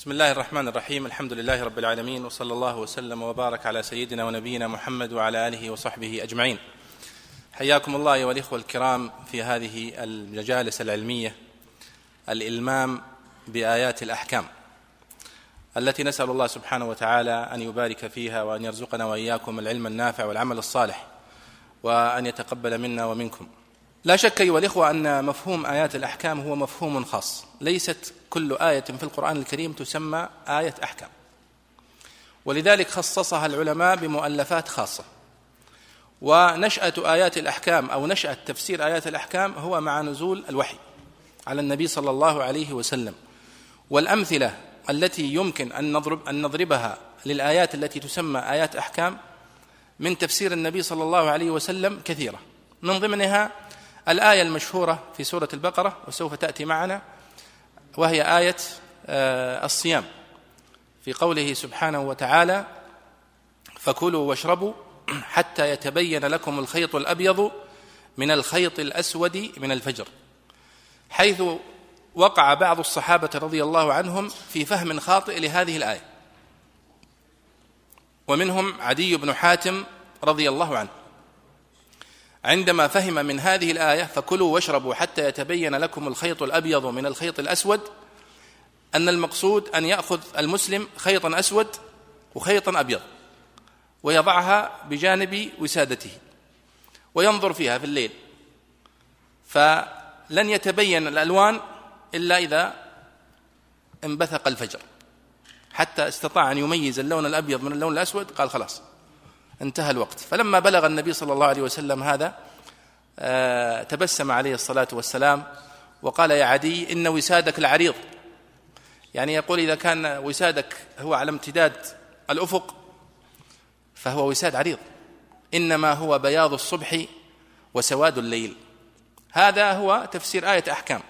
بسم الله الرحمن الرحيم الحمد لله رب العالمين وصلى الله وسلم وبارك على سيدنا ونبينا محمد وعلى اله وصحبه اجمعين حياكم الله ايها الاخوه الكرام في هذه المجالس العلميه الالمام بايات الاحكام التي نسال الله سبحانه وتعالى ان يبارك فيها وان يرزقنا واياكم العلم النافع والعمل الصالح وان يتقبل منا ومنكم لا شك أيها الإخوة أن مفهوم آيات الأحكام هو مفهوم خاص. ليست كل آية في القرآن الكريم تسمى آية أحكام. ولذلك خصصها العلماء بمؤلفات خاصة. ونشأة آيات الأحكام أو نشأة تفسير آيات الأحكام هو مع نزول الوحي على النبي صلى الله عليه وسلم. والأمثلة التي يمكن أن نضرب أن نضربها للآيات التي تسمى آيات أحكام من تفسير النبي صلى الله عليه وسلم كثيرة. من ضمنها الآية المشهورة في سورة البقرة وسوف تأتي معنا وهي آية آه، الصيام. في قوله سبحانه وتعالى فكلوا واشربوا حتى يتبين لكم الخيط الأبيض من الخيط الأسود من الفجر. حيث وقع بعض الصحابة رضي الله عنهم في فهم خاطئ لهذه الآية. ومنهم عدي بن حاتم رضي الله عنه. عندما فهم من هذه الآية فكلوا واشربوا حتى يتبين لكم الخيط الأبيض من الخيط الأسود. أن المقصود أن يأخذ المسلم خيطا أسود وخيطا أبيض ويضعها بجانب وسادته وينظر فيها في الليل. فلن يتبين الألوان إلا إذا انبثق الفجر. حتى استطاع أن يميز اللون الأبيض من اللون الأسود قال خلاص. انتهى الوقت. فلما بلغ النبي صلى الله عليه وسلم هذا آه، تبسم عليه الصلاة والسلام وقال يا عدي إن وسادك العريض. يعني يقول إذا كان وسادك هو على امتداد الأفق فهو وساد عريض. إنما هو بياض الصبح وسواد الليل. هذا هو تفسير آية أحكام.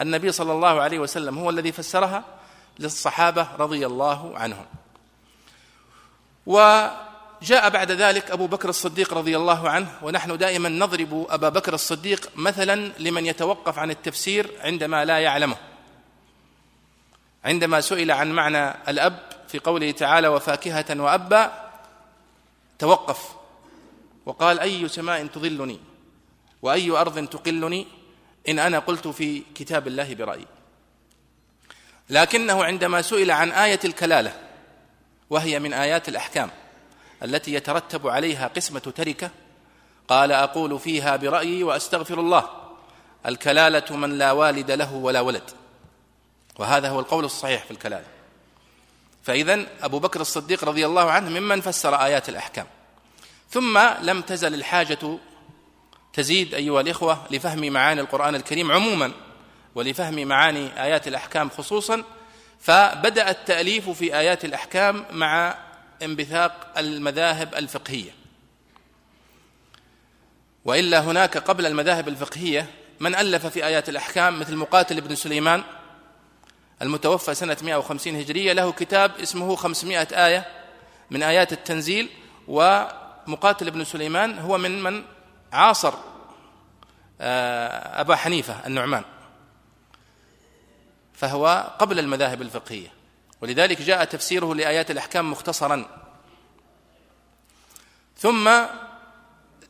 النبي صلى الله عليه وسلم هو الذي فسرها للصحابة رضي الله عنهم. و جاء بعد ذلك أبو بكر الصديق رضي الله عنه ونحن دائما نضرب أبا بكر الصديق مثلا لمن يتوقف عن التفسير عندما لا يعلمه. عندما سئل عن معنى الأب في قوله تعالى وفاكهة وأبا توقف وقال أي سماء تظلني وأي أرض تقلني؟ إن أنا قلت في كتاب الله برأيي. لكنه عندما سئل عن آية الكلالة وهي من آيات الأحكام التي يترتب عليها قسمة تركة قال أقول فيها برأيي وأستغفر الله الكلالة من لا والد له ولا ولد. وهذا هو القول الصحيح في الكلالة. فاذا أبو بكر الصديق رضي الله عنه ممن فسر آيات الأحكام. ثم لم تزل الحاجة تزيد أيها الإخوة لفهم معاني القرآن الكريم عموما ولفهم معاني آيات الأحكام خصوصا فبدأ التأليف في آيات الأحكام مع انبثاق المذاهب الفقهية. وإلا هناك قبل المذاهب الفقهية من ألف في آيات الأحكام مثل مقاتل بن سليمان المتوفى سنة 150 هجرية. له كتاب اسمه 500 آية من آيات التنزيل ومقاتل بن سليمان هو من من عاصر آه، أبا حنيفة النعمان فهو قبل المذاهب الفقهية. ولذلك جاء تفسيره لآيات الأحكام مختصرا. ثم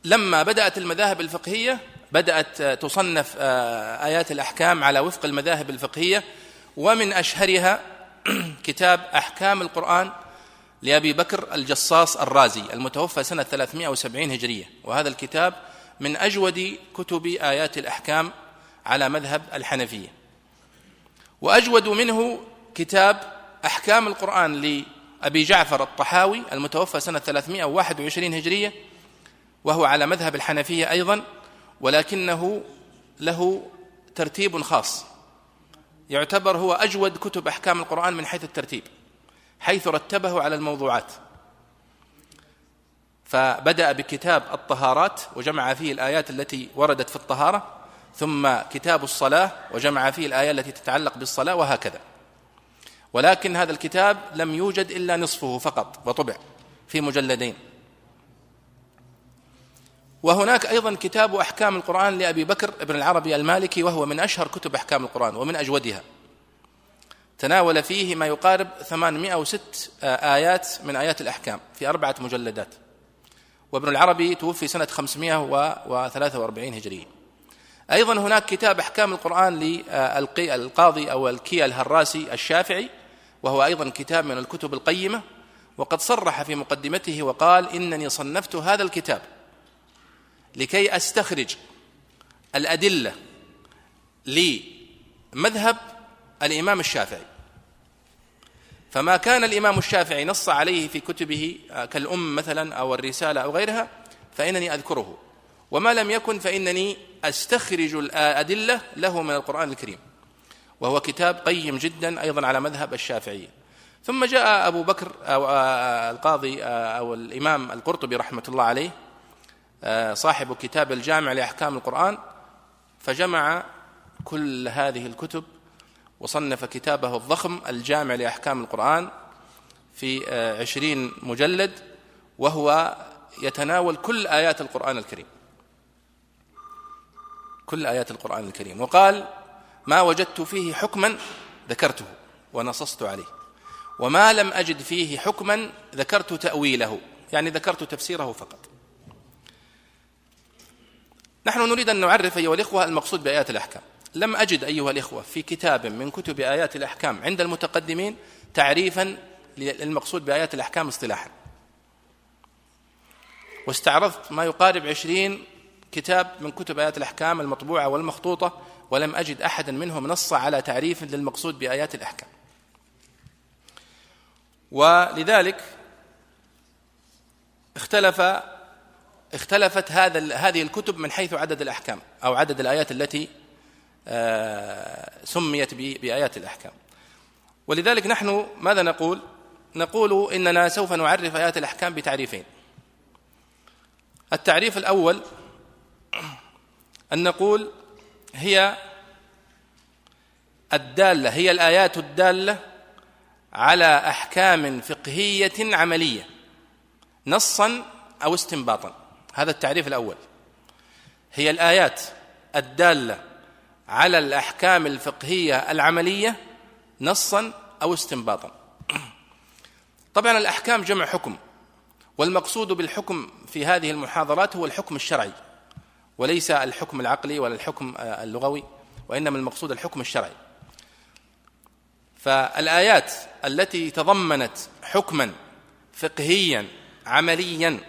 لما بدأت المذاهب الفقهية بدأت تصنف آه، آيات الأحكام على وفق المذاهب الفقهية ومن أشهرها كتاب أحكام القرآن لأبي بكر الجصاص الرازي المتوفى سنة 370 هجرية. وهذا الكتاب من أجود كتب آيات الأحكام على مذهب الحنفية. وأجود منه كتاب أحكام القرآن لأبي جعفر الطحاوي المتوفى سنة 321 هجرية وهو على مذهب الحنفية أيضا ولكنه له ترتيب خاص. يعتبر هو أجود كتب أحكام القرآن من حيث الترتيب حيث رتبه على الموضوعات. فبدأ بكتاب الطهارات وجمع فيه الآيات التي وردت في الطهارة ثم كتاب الصلاة وجمع فيه الآيات التي تتعلق بالصلاة وهكذا. ولكن هذا الكتاب لم يوجد إلا نصفه فقط وطبع في مجلدين. وهناك أيضا كتاب أحكام القرآن لأبي بكر بن العربي المالكي وهو من أشهر كتب أحكام القرآن ومن أجودها. تناول فيه ما يقارب 806 آيات من آيات الأحكام في أربعة مجلدات. وابن العربي توفي سنة 543 هجرية أيضا هناك كتاب أحكام القرآن للقاضي أو الكيا الهراسي الشافعي وهو أيضا كتاب من الكتب القيمة وقد صرح في مقدمته وقال إنني صنفت هذا الكتاب لكي أستخرج الأدلة لمذهب الإمام الشافعي. فما كان الإمام الشافعي نص عليه في كتبه كالأم مثلا أو الرسالة أو غيرها فإنني أذكره. وما لم يكن فإنني أستخرج الأدلة له من القرآن الكريم. وهو كتاب قيم جدا أيضا على مذهب الشافعية. ثم جاء أبو بكر أو القاضي أو الإمام القرطبي رحمة الله عليه صاحب كتاب الجامع لأحكام القرآن فجمع كل هذه الكتب وصنف كتابه الضخم الجامع لأحكام القرآن في عشرين مجلد وهو يتناول كل آيات القرآن الكريم. كل آيات القرآن الكريم. وقال ما وجدت فيه حكما ذكرته ونصصت عليه. وما لم أجد فيه حكما ذكرت تأويله يعني ذكرت تفسيره فقط. نحن نريد أن نعرف أيها الإخوة المقصود بآيات الأحكام. لم أجد أيها الإخوة في كتاب من كتب آيات الأحكام عند المتقدمين تعريفا للمقصود بآيات الأحكام اصطلاحا. واستعرضت ما يقارب عشرين كتاب من كتب آيات الأحكام المطبوعة والمخطوطة ولم أجد أحدا منهم نص على تعريف للمقصود بآيات الأحكام. ولذلك اختلف اختلفت هذا هذه الكتب من حيث عدد الأحكام أو عدد الآيات التي آه، سميت بآيات الأحكام. ولذلك نحن ماذا نقول؟ نقول إننا سوف نعرف آيات الأحكام بتعريفين. التعريف الأول أن نقول هي الدالة هي الآيات الدالة على أحكام فقهية عملية نصا أو استنباطا. هذا التعريف الأول. هي الآيات الدالة على الأحكام الفقهية العملية نصا أو استنباطا. طبعا الأحكام جمع حكم والمقصود بالحكم في هذه المحاضرات هو الحكم الشرعي. وليس الحكم العقلي ولا الحكم اللغوي وإنما المقصود الحكم الشرعي. فالآيات التي تضمنت حكما فقهيا عمليا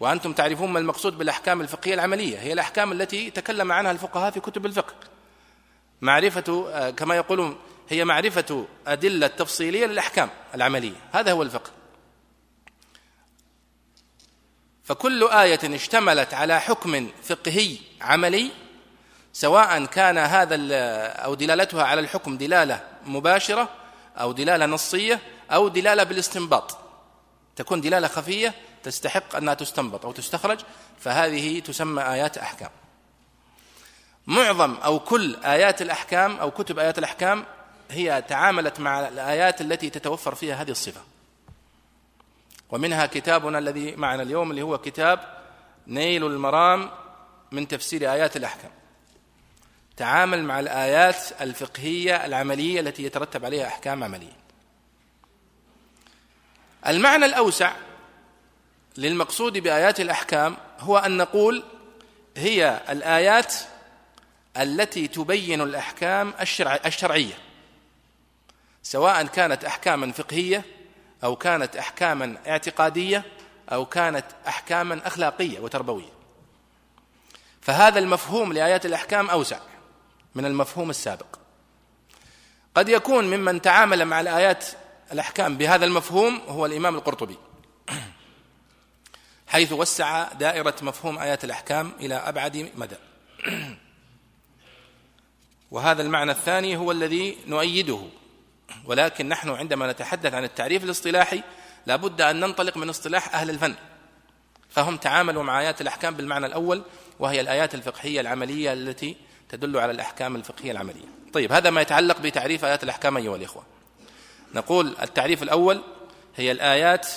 وأنتم تعرفون ما المقصود بالأحكام الفقهية العملية هي الأحكام التي تكلم عنها الفقهاء في كتب الفقه. معرفة آه، كما يقولون هي معرفة أدلة تفصيلية للأحكام العملية. هذا هو الفقه. فكل آية اشتملت على حكم فقهي عملي سواء كان هذا أو دلالتها على الحكم دلالة مباشرة أو دلالة نصية أو دلالة بالاستنباط. تكون دلالة خفية تستحق أنها تستنبط أو تستخرج فهذه تسمى آيات أحكام. معظم أو كل آيات الأحكام أو كتب آيات الأحكام هي تعاملت مع الآيات التي تتوفر فيها هذه الصفة. ومنها كتابنا الذي معنا اليوم اللي هو كتاب نيل المرام من تفسير آيات الأحكام. تعامل مع الآيات الفقهية العملية التي يترتب عليها أحكام عملية. المعنى الأوسع للمقصود بآيات الأحكام هو أن نقول هي الآيات التي تبين الأحكام الشرع الشرعية سواء كانت أحكاما فقهية أو كانت أحكاما اعتقادية أو كانت أحكاما أخلاقية وتربوية. فهذا المفهوم لآيات الأحكام أوسع من المفهوم السابق. قد يكون ممن تعامل مع الآيات الأحكام بهذا المفهوم هو الإمام القرطبي حيث وسع دائرة مفهوم آيات الأحكام إلى أبعد مدى. وهذا المعنى الثاني هو الذي نؤيده. ولكن نحن عندما نتحدث عن التعريف الاصطلاحي لابد أن ننطلق من اصطلاح أهل الفن. فهم تعاملوا مع آيات الأحكام بالمعنى الأول وهي الآيات الفقهية العملية التي تدل على الأحكام الفقهية العملية. طيب هذا ما يتعلق بتعريف آيات الأحكام أيها الإخوة. نقول التعريف الأول هي الآيات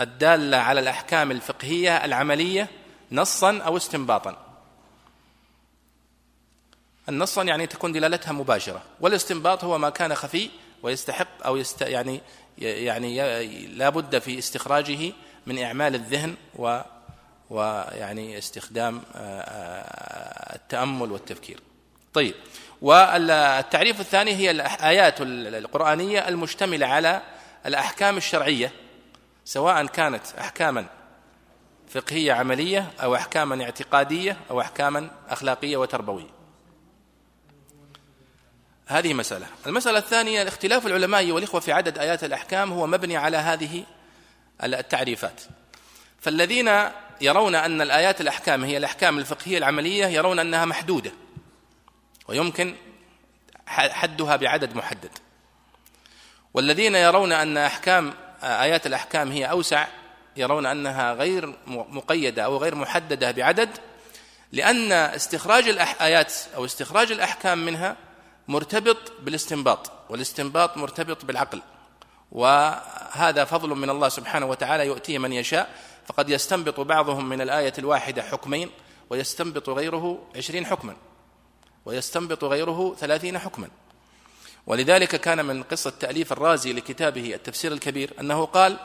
الدالة على الأحكام الفقهية العملية نصا أو استنباطا. النصا يعني تكون دلالتها مباشرة والاستنباط هو ما كان خفي ويستحق أو يست يعني يعني لا بد في استخراجه من إعمال الذهن و ويعني استخدام التأمل والتفكير. طيب والتعريف الثاني هي الآيات القرآنية المشتملة على الأحكام الشرعية سواء كانت أحكاما فقهية عملية أو أحكاما اعتقادية أو أحكاما أخلاقية وتربوية. هذه مسألة. المسألة الثانية اختلاف العلماء والإخوة في عدد آيات الأحكام هو مبني على هذه التعريفات. فالذين يرون أن الآيات الأحكام هي الأحكام الفقهية العملية يرون أنها محدودة. ويمكن حدها بعدد محدد. والذين يرون أن أحكام آيات الأحكام هي أوسع يرون أنها غير مقيدة أو غير محددة بعدد لأن استخراج الآيات أو استخراج الأحكام منها مرتبط بالاستنباط والاستنباط مرتبط بالعقل. وهذا فضل من الله سبحانه وتعالى يؤتيه من يشاء. فقد يستنبط بعضهم من الآية الواحدة حكمين ويستنبط غيره عشرين حكما. ويستنبط غيره ثلاثين حكما. ولذلك كان من قصة تأليف الرازي لكتابه التفسير الكبير أنه قال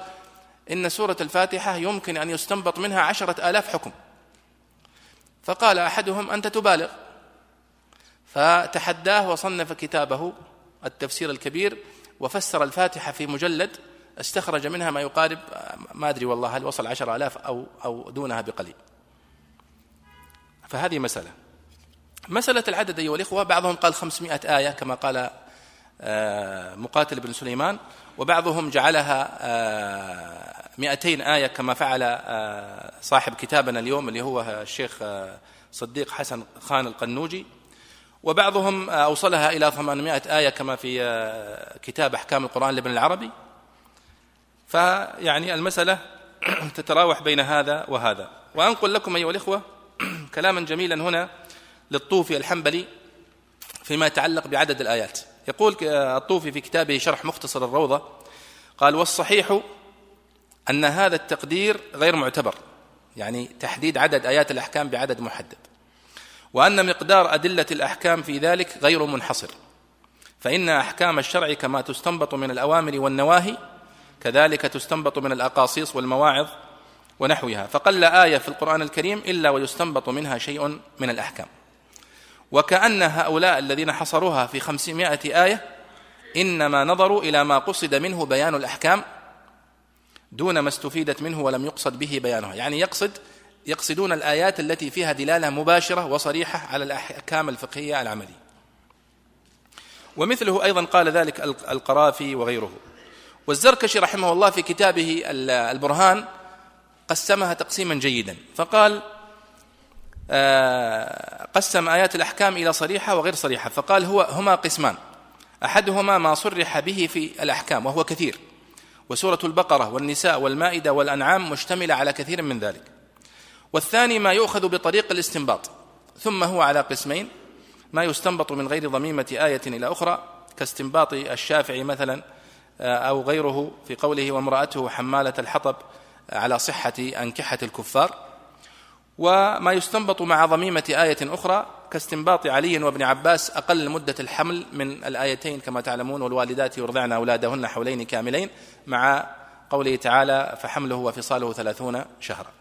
إن سورة الفاتحة يمكن أن يستنبط منها عشرة آلاف حكم. فقال أحدهم أنت تبالغ. فتحداه وصنف كتابه التفسير الكبير وفسر الفاتحة في مجلد استخرج منها ما يقارب ما أدري والله هل وصل عشر آلاف أو, أو دونها بقليل. فهذه مسألة. مسألة العدد أيها الإخوة بعضهم قال خمسمائة آية كما قال آه، مقاتل بن سليمان وبعضهم جعلها آه، مئتين آية كما فعل آه، صاحب كتابنا اليوم اللي هو الشيخ صديق حسن خان القنوجي. وبعضهم أوصلها إلى 800 آية كما في كتاب أحكام القرآن لابن العربي. فيعني المسألة تتراوح بين هذا وهذا. وأنقل لكم أيها الإخوة كلاما جميلا هنا للطوفي الحنبلي فيما يتعلق بعدد الآيات. يقول الطوفي في كتابه شرح مختصر الروضة قال والصحيح أن هذا التقدير غير معتبر يعني تحديد عدد آيات الأحكام بعدد محدد. وأن مقدار أدلة الأحكام في ذلك غير منحصر. فإن أحكام الشرع كما تستنبط من الأوامر والنواهي كذلك تستنبط من الأقاصيص والمواعظ ونحوها. فقل آية في القرآن الكريم إلا ويستنبط منها شيء من الأحكام. وكأن هؤلاء الذين حصروها في خمسمائة آية إنما نظروا إلى ما قصد منه بيان الأحكام دون ما استفيدت منه ولم يقصد به بيانها. يعني يقصد يقصدون الآيات التي فيها دلالة مباشرة وصريحة على الأحكام الفقهية العملية. ومثله أيضا قال ذلك القرافي وغيره. والزركشي رحمه الله في كتابه البرهان قسمها تقسيما جيدا. فقال آه، قسم آيات الأحكام إلى صريحة وغير صريحة. فقال هو هما قسمان. أحدهما ما صرح به في الأحكام وهو كثير. وسورة البقرة والنساء والمائدة والأنعام مشتملة على كثير من ذلك. والثاني ما يؤخذ بطريق الاستنباط. ثم هو على قسمين. ما يستنبط من غير ضميمة آية إلى أخرى كاستنباط الشافعي مثلا آه، أو غيره في قوله وامرأته حمالة الحطب على صحة أنكحة الكفار. وما يستنبط مع ضميمة آية أخرى كاستنباط علي وابن عباس أقل مدة الحمل من الآيتين كما تعلمون والوالدات يرضعن أولادهن حولين كاملين مع قوله تعالى فحمله وفصاله ثلاثون شهرا.